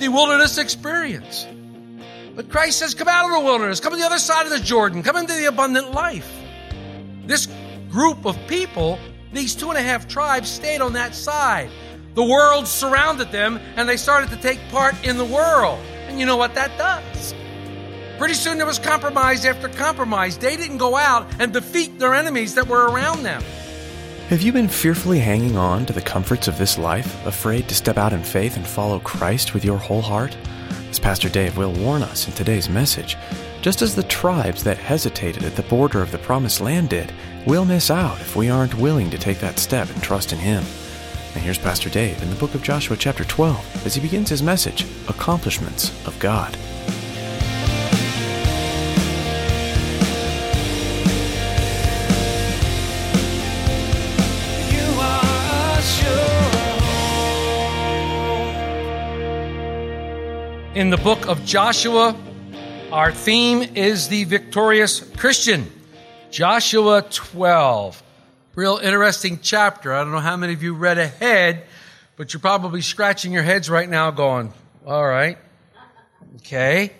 The wilderness experience. But Christ says, come out of the wilderness, come to the other side of the Jordan, come into the abundant life. This group of people, these two and a half tribes, stayed on that side. The world surrounded them and they started to take part in the world. And you know what that does? Pretty soon there was compromise after compromise. They didn't go out and defeat their enemies that were around them. Have you been fearfully hanging on to the comforts of this life, afraid to step out in faith and follow Christ with your whole heart? As Pastor Dave will warn us in today's message, just as the tribes that hesitated at the border of the promised land did, we'll miss out if we aren't willing to take that step and trust in Him. And here's Pastor Dave in the book of Joshua, chapter 12, as he begins his message Accomplishments of God. In the book of Joshua, our theme is the victorious Christian. Joshua 12. Real interesting chapter. I don't know how many of you read ahead, but you're probably scratching your heads right now going, all right. Okay.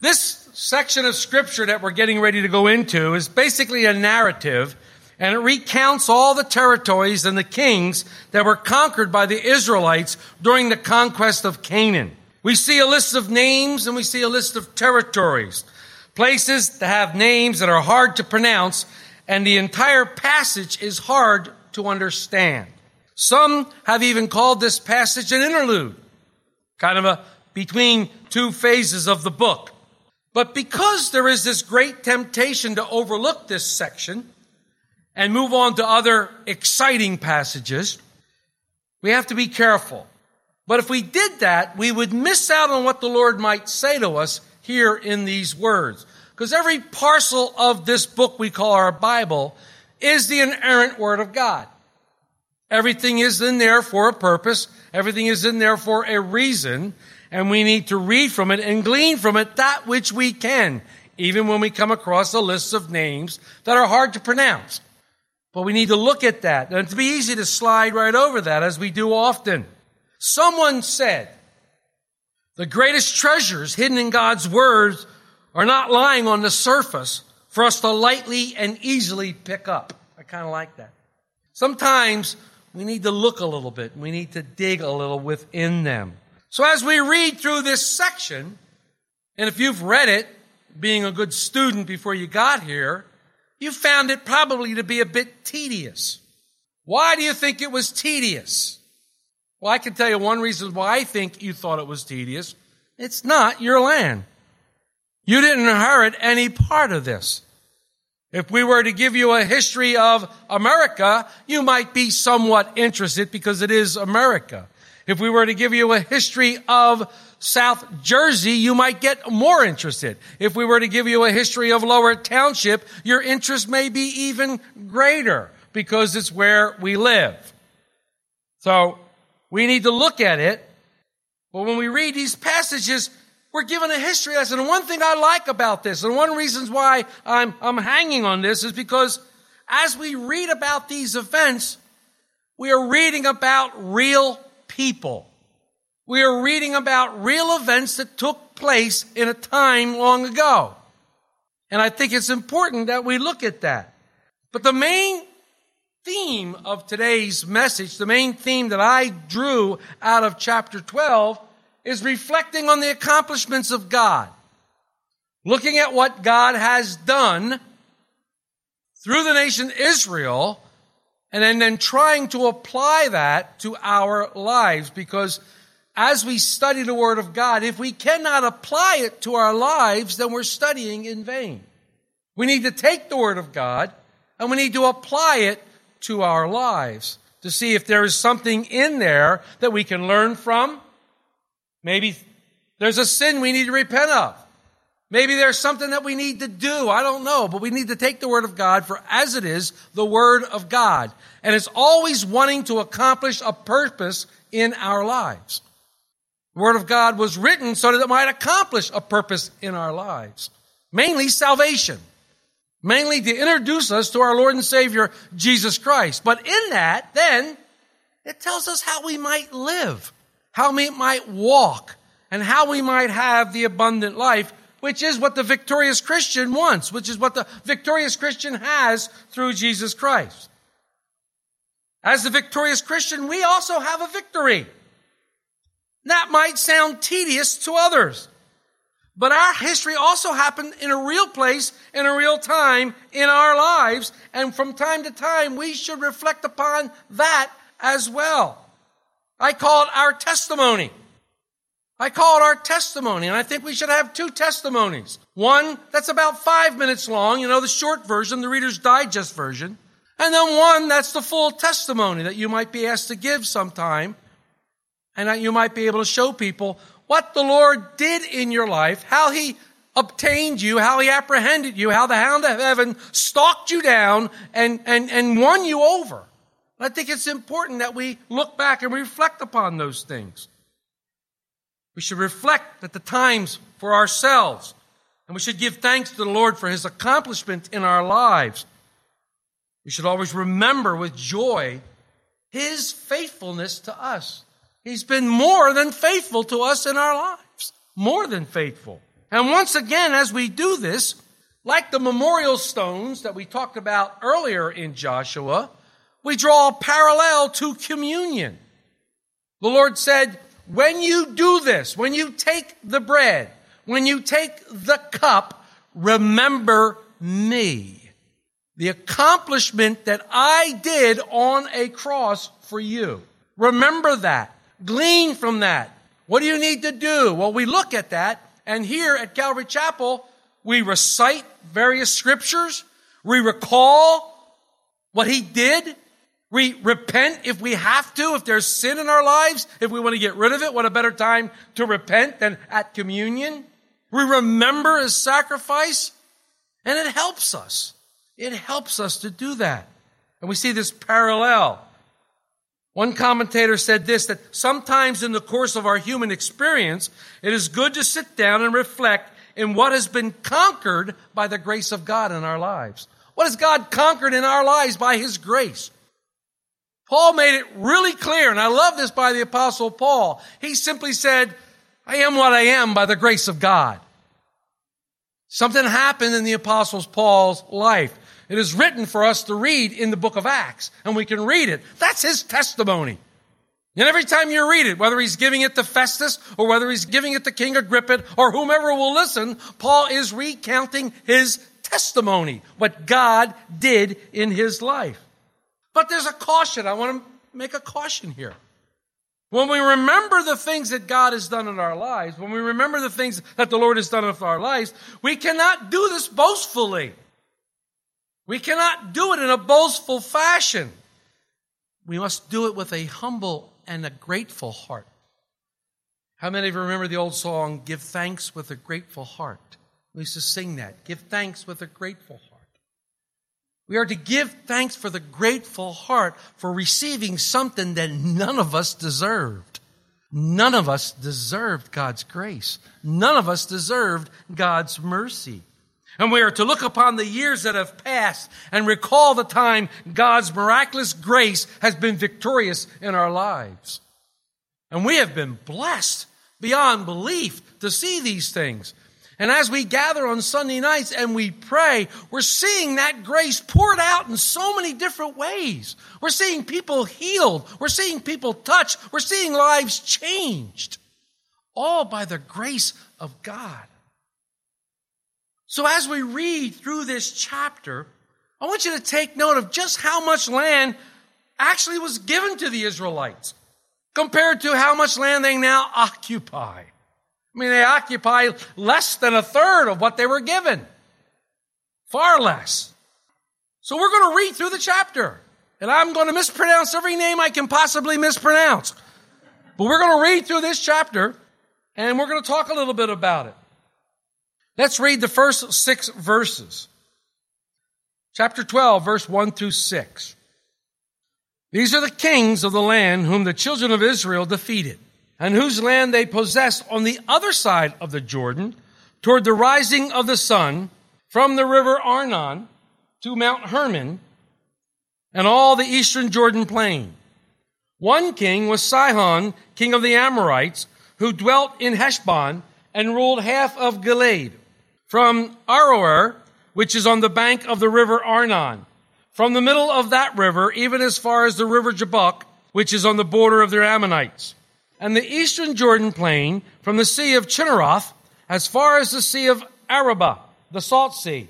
This section of scripture that we're getting ready to go into is basically a narrative and it recounts all the territories and the kings that were conquered by the Israelites during the conquest of Canaan. We see a list of names and we see a list of territories, places that have names that are hard to pronounce, and the entire passage is hard to understand. Some have even called this passage an interlude, kind of a between two phases of the book. But because there is this great temptation to overlook this section and move on to other exciting passages, we have to be careful. But if we did that, we would miss out on what the Lord might say to us here in these words. Because every parcel of this book we call our Bible is the inerrant Word of God. Everything is in there for a purpose. Everything is in there for a reason. And we need to read from it and glean from it that which we can, even when we come across a list of names that are hard to pronounce. But we need to look at that. And it's be easy to slide right over that as we do often. Someone said, the greatest treasures hidden in God's words are not lying on the surface for us to lightly and easily pick up. I kind of like that. Sometimes we need to look a little bit. We need to dig a little within them. So as we read through this section, and if you've read it, being a good student before you got here, you found it probably to be a bit tedious. Why do you think it was tedious? Well, I can tell you one reason why I think you thought it was tedious. It's not your land. You didn't inherit any part of this. If we were to give you a history of America, you might be somewhat interested because it is America. If we were to give you a history of South Jersey, you might get more interested. If we were to give you a history of Lower Township, your interest may be even greater because it's where we live. So we need to look at it. But when we read these passages, we're given a history lesson. And one thing I like about this, and one reasons why I'm, I'm hanging on this is because as we read about these events, we are reading about real people. We are reading about real events that took place in a time long ago. And I think it's important that we look at that. But the main theme of today's message, the main theme that I drew out of chapter 12 is reflecting on the accomplishments of God. Looking at what God has done through the nation Israel and then, then trying to apply that to our lives because as we study the Word of God, if we cannot apply it to our lives, then we're studying in vain. We need to take the Word of God and we need to apply it to our lives to see if there is something in there that we can learn from. Maybe there's a sin we need to repent of. Maybe there's something that we need to do. I don't know, but we need to take the Word of God for as it is, the Word of God. And it's always wanting to accomplish a purpose in our lives. The Word of God was written so that it might accomplish a purpose in our lives. Mainly salvation. Mainly to introduce us to our Lord and Savior, Jesus Christ. But in that, then, it tells us how we might live, how we might walk, and how we might have the abundant life, which is what the victorious Christian wants, which is what the victorious Christian has through Jesus Christ. As the victorious Christian, we also have a victory. That might sound tedious to others. But our history also happened in a real place, in a real time in our lives. And from time to time, we should reflect upon that as well. I call it our testimony. I call it our testimony, and I think we should have two testimonies. One that's about five minutes long, you know, the short version, the Reader's Digest version. And then one that's the full testimony that you might be asked to give sometime, and that you might be able to show people what the Lord did in your life, how He obtained you, how He apprehended you, how the hound of heaven stalked you down and, and, and won you over. I think it's important that we look back and reflect upon those things. We should reflect at the times for ourselves, and we should give thanks to the Lord for His accomplishment in our lives. We should always remember with joy His faithfulness to us. He's been more than faithful to us in our lives. More than faithful. And once again, as we do this, like the memorial stones that we talked about earlier in Joshua, we draw a parallel to communion. The Lord said, when you do this, when you take the bread, when you take the cup, remember me. The accomplishment that I did on a cross for you. Remember that. Glean from that. What do you need to do? Well, we look at that, and here at Calvary Chapel, we recite various scriptures. We recall what he did. We repent if we have to, if there's sin in our lives, if we want to get rid of it. What a better time to repent than at communion. We remember his sacrifice, and it helps us. It helps us to do that. And we see this parallel. One commentator said this that sometimes in the course of our human experience, it is good to sit down and reflect in what has been conquered by the grace of God in our lives. What has God conquered in our lives by His grace? Paul made it really clear, and I love this by the Apostle Paul. He simply said, I am what I am by the grace of God. Something happened in the Apostle Paul's life. It is written for us to read in the book of Acts, and we can read it. That's his testimony. And every time you read it, whether he's giving it to Festus or whether he's giving it to King Agrippa or whomever will listen, Paul is recounting his testimony, what God did in his life. But there's a caution. I want to make a caution here. When we remember the things that God has done in our lives, when we remember the things that the Lord has done in our lives, we cannot do this boastfully. We cannot do it in a boastful fashion. We must do it with a humble and a grateful heart. How many of you remember the old song, Give Thanks with a Grateful Heart? We used to sing that. Give thanks with a grateful heart. We are to give thanks for the grateful heart for receiving something that none of us deserved. None of us deserved God's grace. None of us deserved God's mercy. And we are to look upon the years that have passed and recall the time God's miraculous grace has been victorious in our lives. And we have been blessed beyond belief to see these things. And as we gather on Sunday nights and we pray, we're seeing that grace poured out in so many different ways. We're seeing people healed. We're seeing people touched. We're seeing lives changed. All by the grace of God. So as we read through this chapter, I want you to take note of just how much land actually was given to the Israelites compared to how much land they now occupy. I mean, they occupy less than a third of what they were given. Far less. So we're going to read through the chapter. And I'm going to mispronounce every name I can possibly mispronounce. But we're going to read through this chapter and we're going to talk a little bit about it. Let's read the first six verses. Chapter 12, verse 1 through 6. These are the kings of the land whom the children of Israel defeated, and whose land they possessed on the other side of the Jordan, toward the rising of the sun, from the river Arnon to Mount Hermon, and all the eastern Jordan plain. One king was Sihon, king of the Amorites, who dwelt in Heshbon and ruled half of Gilead, from Aroer, which is on the bank of the river Arnon, from the middle of that river, even as far as the river Jabbok, which is on the border of the Ammonites, and the eastern Jordan plain, from the sea of Chinneroth, as far as the sea of Araba, the salt sea,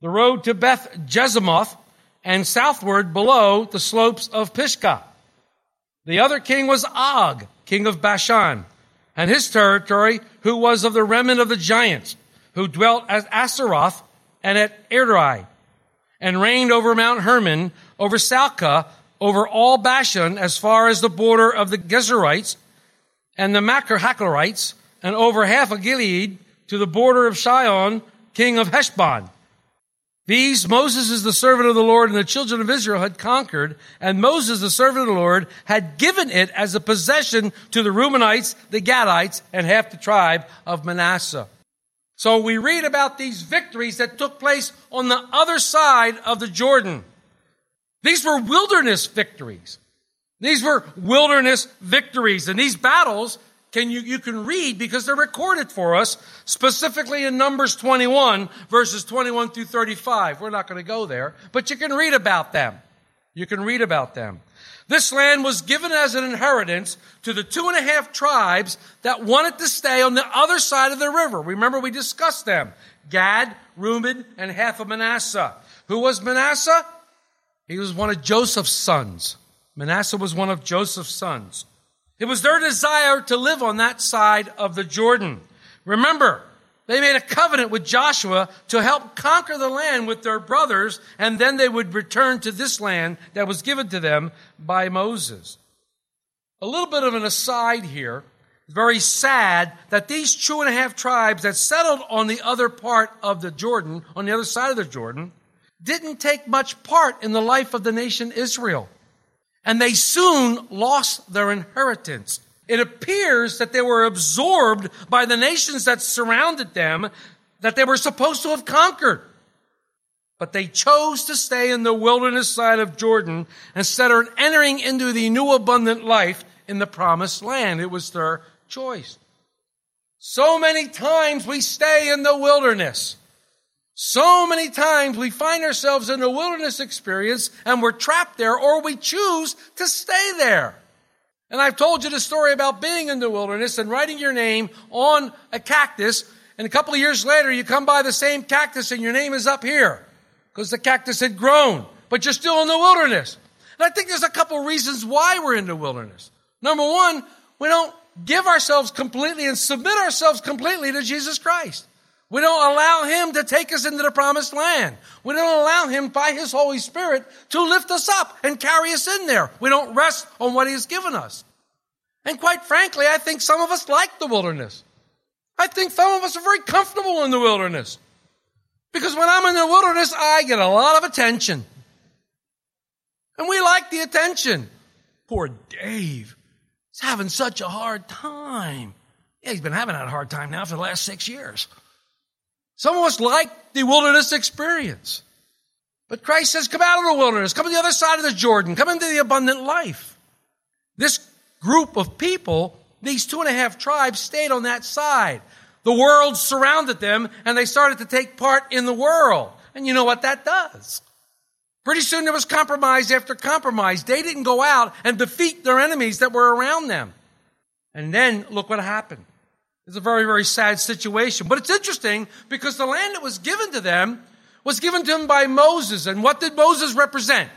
the road to Beth Jeshimoth, and southward below the slopes of Pisgah. The other king was Og, king of Bashan, and his territory, who was of the remnant of the giants, who dwelt at Ashtaroth and at Edrei, and reigned over Mount Hermon, over Salcah, over all Bashan, as far as the border of the Geshurites and the Machir and over half of Gilead to the border of Shion, king of Heshbon. These Moses is the servant of the Lord and the children of Israel had conquered, and Moses, the servant of the Lord, had given it as a possession to the Reubenites, the Gadites, and half the tribe of Manasseh. So we read about these victories that took place on the other side of the Jordan. These were wilderness victories. These were wilderness victories, and these battles can you, you can read because they're recorded for us specifically in Numbers 21 verses 21 through 35. We're not going to go there, but you can read about them. You can read about them. This land was given as an inheritance to the two and a half tribes that wanted to stay on the other side of the river. Remember we discussed them. Gad, Reuben, and half of Manasseh. Who was Manasseh? He was one of Joseph's sons. Manasseh was one of Joseph's sons. It was their desire to live on that side of the Jordan. Remember, they made a covenant with Joshua to help conquer the land with their brothers, and then they would return to this land that was given to them by Moses. A little bit of an aside here. Very sad that these two and a half tribes that settled on the other part of the Jordan, on the other side of the Jordan, didn't take much part in the life of the nation Israel and they soon lost their inheritance. It appears that they were absorbed by the nations that surrounded them that they were supposed to have conquered. But they chose to stay in the wilderness side of Jordan instead of entering into the new abundant life in the promised land. It was their choice. So many times we stay in the wilderness. So many times we find ourselves in a wilderness experience and we're trapped there or we choose to stay there. And I've told you the story about being in the wilderness and writing your name on a cactus and a couple of years later you come by the same cactus and your name is up here because the cactus had grown, but you're still in the wilderness. And I think there's a couple of reasons why we're in the wilderness. Number one, we don't give ourselves completely and submit ourselves completely to Jesus Christ. We don't allow Him to take us into the promised land. We don't allow Him by His Holy Spirit to lift us up and carry us in there. We don't rest on what He has given us. And quite frankly, I think some of us like the wilderness. I think some of us are very comfortable in the wilderness. Because when I'm in the wilderness, I get a lot of attention. And we like the attention. Poor Dave. He's having such a hard time. Yeah, he's been having that hard time now for the last six years. Some of us like the wilderness experience. But Christ says, come out of the wilderness, come to the other side of the Jordan, come into the abundant life. This group of people, these two and a half tribes, stayed on that side. The world surrounded them and they started to take part in the world. And you know what that does? Pretty soon there was compromise after compromise. They didn't go out and defeat their enemies that were around them. And then look what happened. It's a very, very sad situation. But it's interesting because the land that was given to them was given to them by Moses. And what did Moses represent?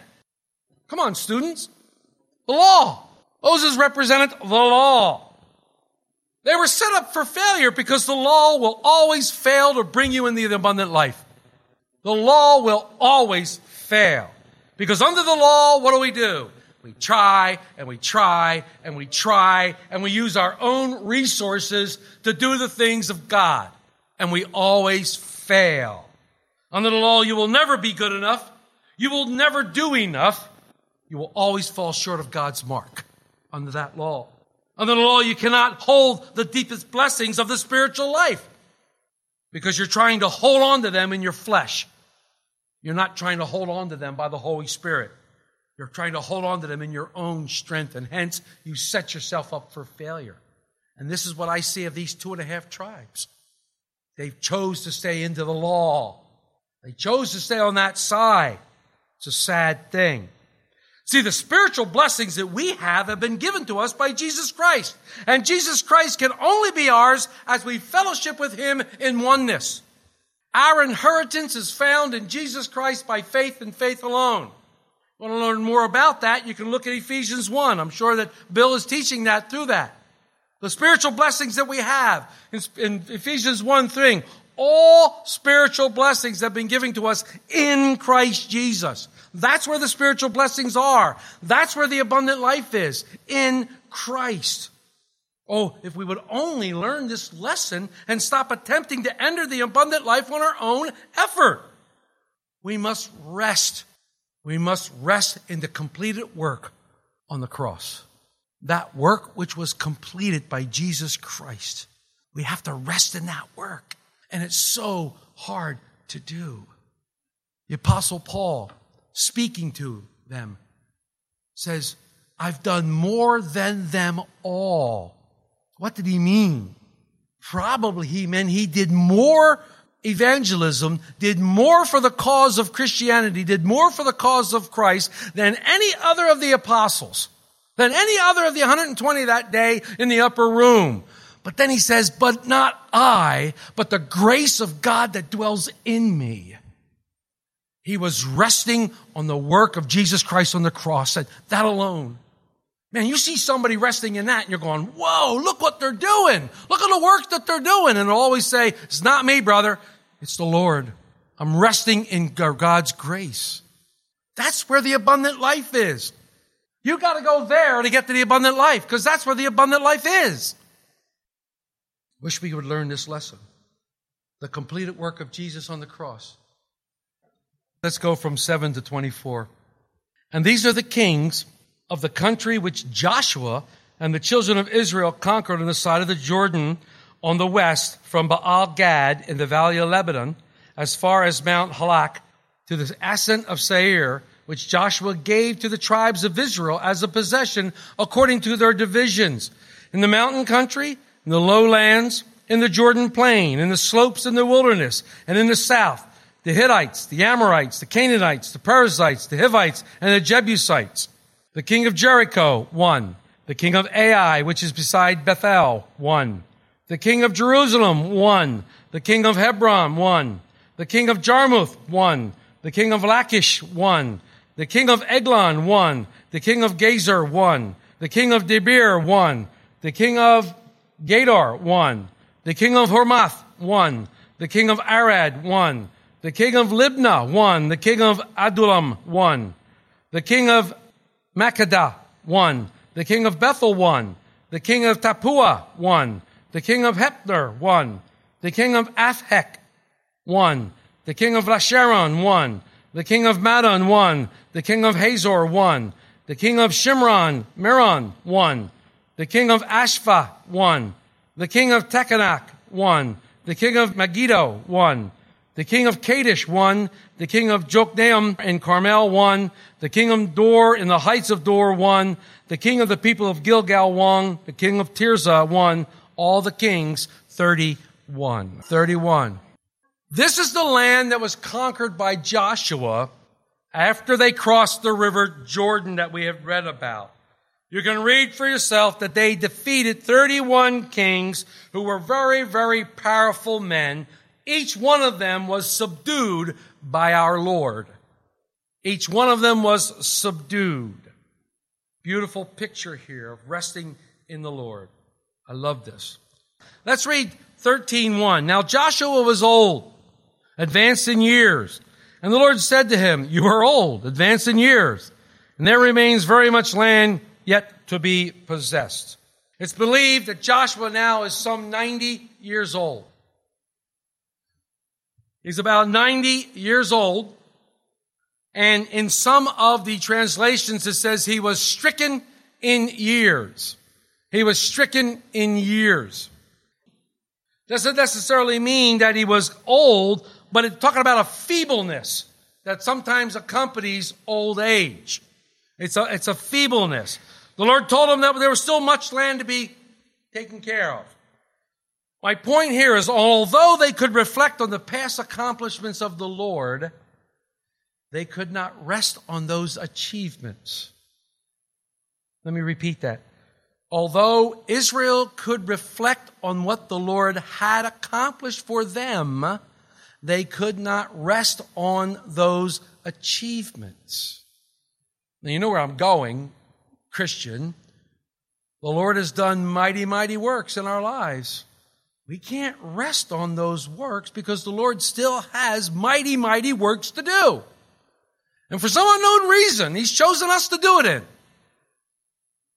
Come on, students. The law. Moses represented the law. They were set up for failure because the law will always fail to bring you into the abundant life. The law will always fail. Because under the law, what do we do? We try and we try and we try and we use our own resources to do the things of God. And we always fail. Under the law, you will never be good enough. You will never do enough. You will always fall short of God's mark under that law. Under the law, you cannot hold the deepest blessings of the spiritual life because you're trying to hold on to them in your flesh. You're not trying to hold on to them by the Holy Spirit. You're trying to hold on to them in your own strength, and hence you set yourself up for failure. And this is what I see of these two and a half tribes. They chose to stay into the law. They chose to stay on that side. It's a sad thing. See, the spiritual blessings that we have have been given to us by Jesus Christ. And Jesus Christ can only be ours as we fellowship with Him in oneness. Our inheritance is found in Jesus Christ by faith and faith alone. Want to learn more about that? You can look at Ephesians 1. I'm sure that Bill is teaching that through that. The spiritual blessings that we have in, in Ephesians 1 3. All spiritual blessings have been given to us in Christ Jesus. That's where the spiritual blessings are. That's where the abundant life is. In Christ. Oh, if we would only learn this lesson and stop attempting to enter the abundant life on our own effort. We must rest. We must rest in the completed work on the cross. That work which was completed by Jesus Christ. We have to rest in that work. And it's so hard to do. The apostle Paul speaking to them says, I've done more than them all. What did he mean? Probably he meant he did more evangelism, did more for the cause of Christianity, did more for the cause of Christ than any other of the apostles, than any other of the 120 that day in the upper room. But then he says, but not I, but the grace of God that dwells in me. He was resting on the work of Jesus Christ on the cross, and that alone. Man, you see somebody resting in that and you're going, whoa, look what they're doing. Look at the work that they're doing. And they'll always say, it's not me, brother. It's the Lord. I'm resting in God's grace. That's where the abundant life is. You got to go there to get to the abundant life because that's where the abundant life is. Wish we would learn this lesson. The completed work of Jesus on the cross. Let's go from 7 to 24. And these are the kings of the country which Joshua and the children of Israel conquered on the side of the Jordan on the west from Baal Gad in the valley of Lebanon as far as Mount Halak to the ascent of Seir, which Joshua gave to the tribes of Israel as a possession according to their divisions. In the mountain country, in the lowlands, in the Jordan plain, in the slopes in the wilderness, and in the south, the Hittites, the Amorites, the Canaanites, the Perizzites, the Hivites, and the Jebusites. The king of Jericho, one. The king of Ai, which is beside Bethel, one. The king of Jerusalem, one. The king of Hebron, one. The king of Jarmuth, one. The king of Lachish, one. The king of Eglon, one. The king of Gezer, one. The king of Debir, one. The king of Gedor, one. The king of Hormath, one. The king of Arad, one. The king of Libnah, one. The king of Adullam, one. The king of Makkedah, one. The king of Bethel, one. The king of Tappuah, one. The king of Hepher, one. The king of Aphek, one. The king of Lasharon, one. The king of Madon, one. The king of Hazor, one. The king of Shimron, Meron, one. The king of Ashva, one. The king of Tekanach, one. The king of Megiddo, one. The king of Kadesh, one. The king of Jokneam and Carmel, one. The king of Dor in the heights of Dor, one. The king of the people of Gilgal, one. The king of Tirzah, one. All the kings, 31. 31. This is the land that was conquered by Joshua after they crossed the river Jordan that we have read about. You can read for yourself that they defeated 31 kings who were very, very powerful men. Each one of them was subdued by our Lord. Each one of them was subdued. Beautiful picture here of resting in the Lord. I love this. Let's read 13:1. Now Joshua was old, advanced in years, And the Lord said to him, You are old, advanced in years, and there remains very much land yet to be possessed. It's believed that Joshua now is some 90 years old. He's about 90 years old. And in some of the translations, it says he was stricken in years. He was stricken in years. Doesn't necessarily mean that he was old, but it's talking about a feebleness that sometimes accompanies old age. It's a, it's a feebleness. The Lord told him that there was still much land to be taken care of. My point here is although they could reflect on the past accomplishments of the Lord, they could not rest on those achievements. Let me repeat that. Although Israel could reflect on what the Lord had accomplished for them, they could not rest on those achievements. Now, you know where I'm going, Christian. The Lord has done mighty, mighty works in our lives. We can't rest on those works because the Lord still has mighty, mighty works to do. And for some unknown reason, He's chosen us to do it in.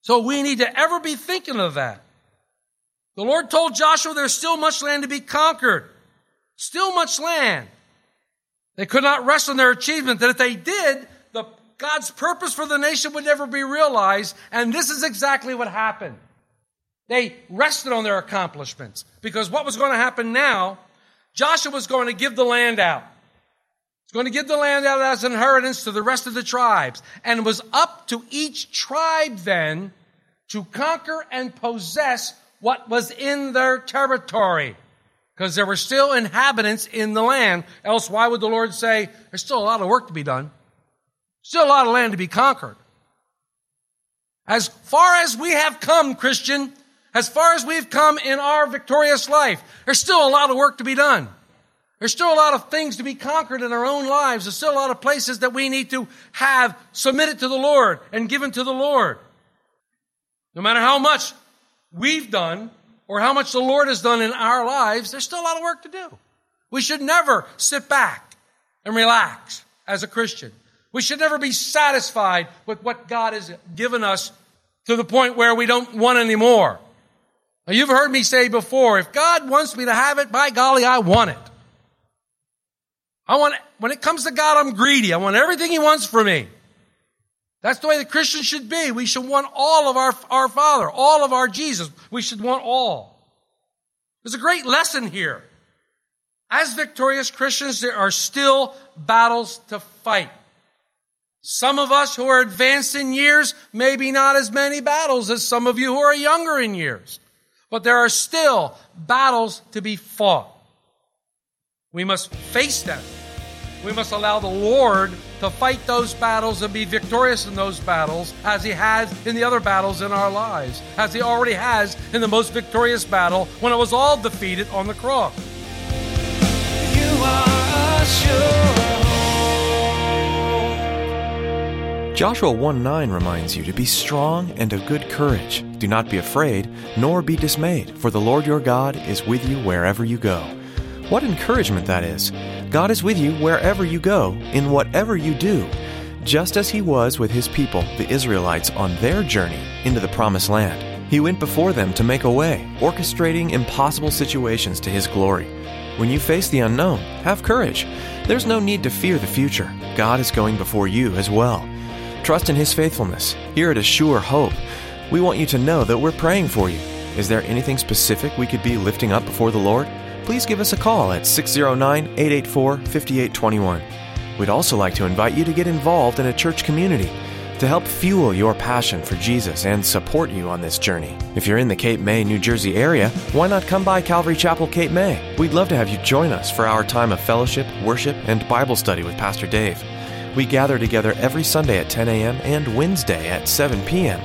So we need to ever be thinking of that. The Lord told Joshua there's still much land to be conquered. Still much land. They could not rest on their achievement, that if they did, the, God's purpose for the nation would never be realized. And this is exactly what happened. They rested on their accomplishments because what was going to happen now, Joshua was going to give the land out. He's going to give the land out as an inheritance to the rest of the tribes. And it was up to each tribe then to conquer and possess what was in their territory. Because there were still inhabitants in the land. Else, why would the Lord say, there's still a lot of work to be done? Still a lot of land to be conquered. As far as we have come, Christian, as far as we've come in our victorious life, there's still a lot of work to be done. There's still a lot of things to be conquered in our own lives. There's still a lot of places that we need to have submitted to the Lord and given to the Lord. No matter how much we've done or how much the Lord has done in our lives, there's still a lot of work to do. We should never sit back and relax as a Christian. We should never be satisfied with what God has given us to the point where we don't want any more. Now, you've heard me say before, if God wants me to have it, by golly, I want it. I want, when it comes to God, I'm greedy. I want everything He wants for me. That's the way the Christian should be. We should want all of our, our Father, all of our Jesus. We should want all. There's a great lesson here. As victorious Christians, there are still battles to fight. Some of us who are advanced in years, maybe not as many battles as some of you who are younger in years. But there are still battles to be fought. We must face them. We must allow the Lord to fight those battles and be victorious in those battles as He has in the other battles in our lives, as He already has in the most victorious battle when it was all defeated on the cross. You are sure. Joshua 1 9 reminds you to be strong and of good courage. Do not be afraid, nor be dismayed, for the Lord your God is with you wherever you go. What encouragement that is! God is with you wherever you go, in whatever you do, just as He was with His people, the Israelites, on their journey into the Promised Land. He went before them to make a way, orchestrating impossible situations to His glory. When you face the unknown, have courage. There's no need to fear the future. God is going before you as well. Trust in His faithfulness. Here at A Sure Hope, we want you to know that we're praying for you. Is there anything specific we could be lifting up before the Lord? Please give us a call at 609 884 5821. We'd also like to invite you to get involved in a church community to help fuel your passion for Jesus and support you on this journey. If you're in the Cape May, New Jersey area, why not come by Calvary Chapel, Cape May? We'd love to have you join us for our time of fellowship, worship, and Bible study with Pastor Dave. We gather together every Sunday at 10 a.m. and Wednesday at 7 p.m.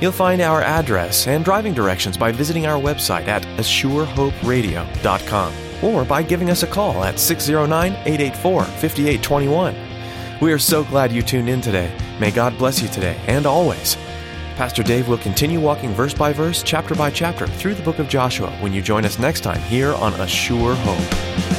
You'll find our address and driving directions by visiting our website at AssureHopeRadio.com or by giving us a call at 609 884 5821. We are so glad you tuned in today. May God bless you today and always. Pastor Dave will continue walking verse by verse, chapter by chapter through the book of Joshua when you join us next time here on A Sure Hope.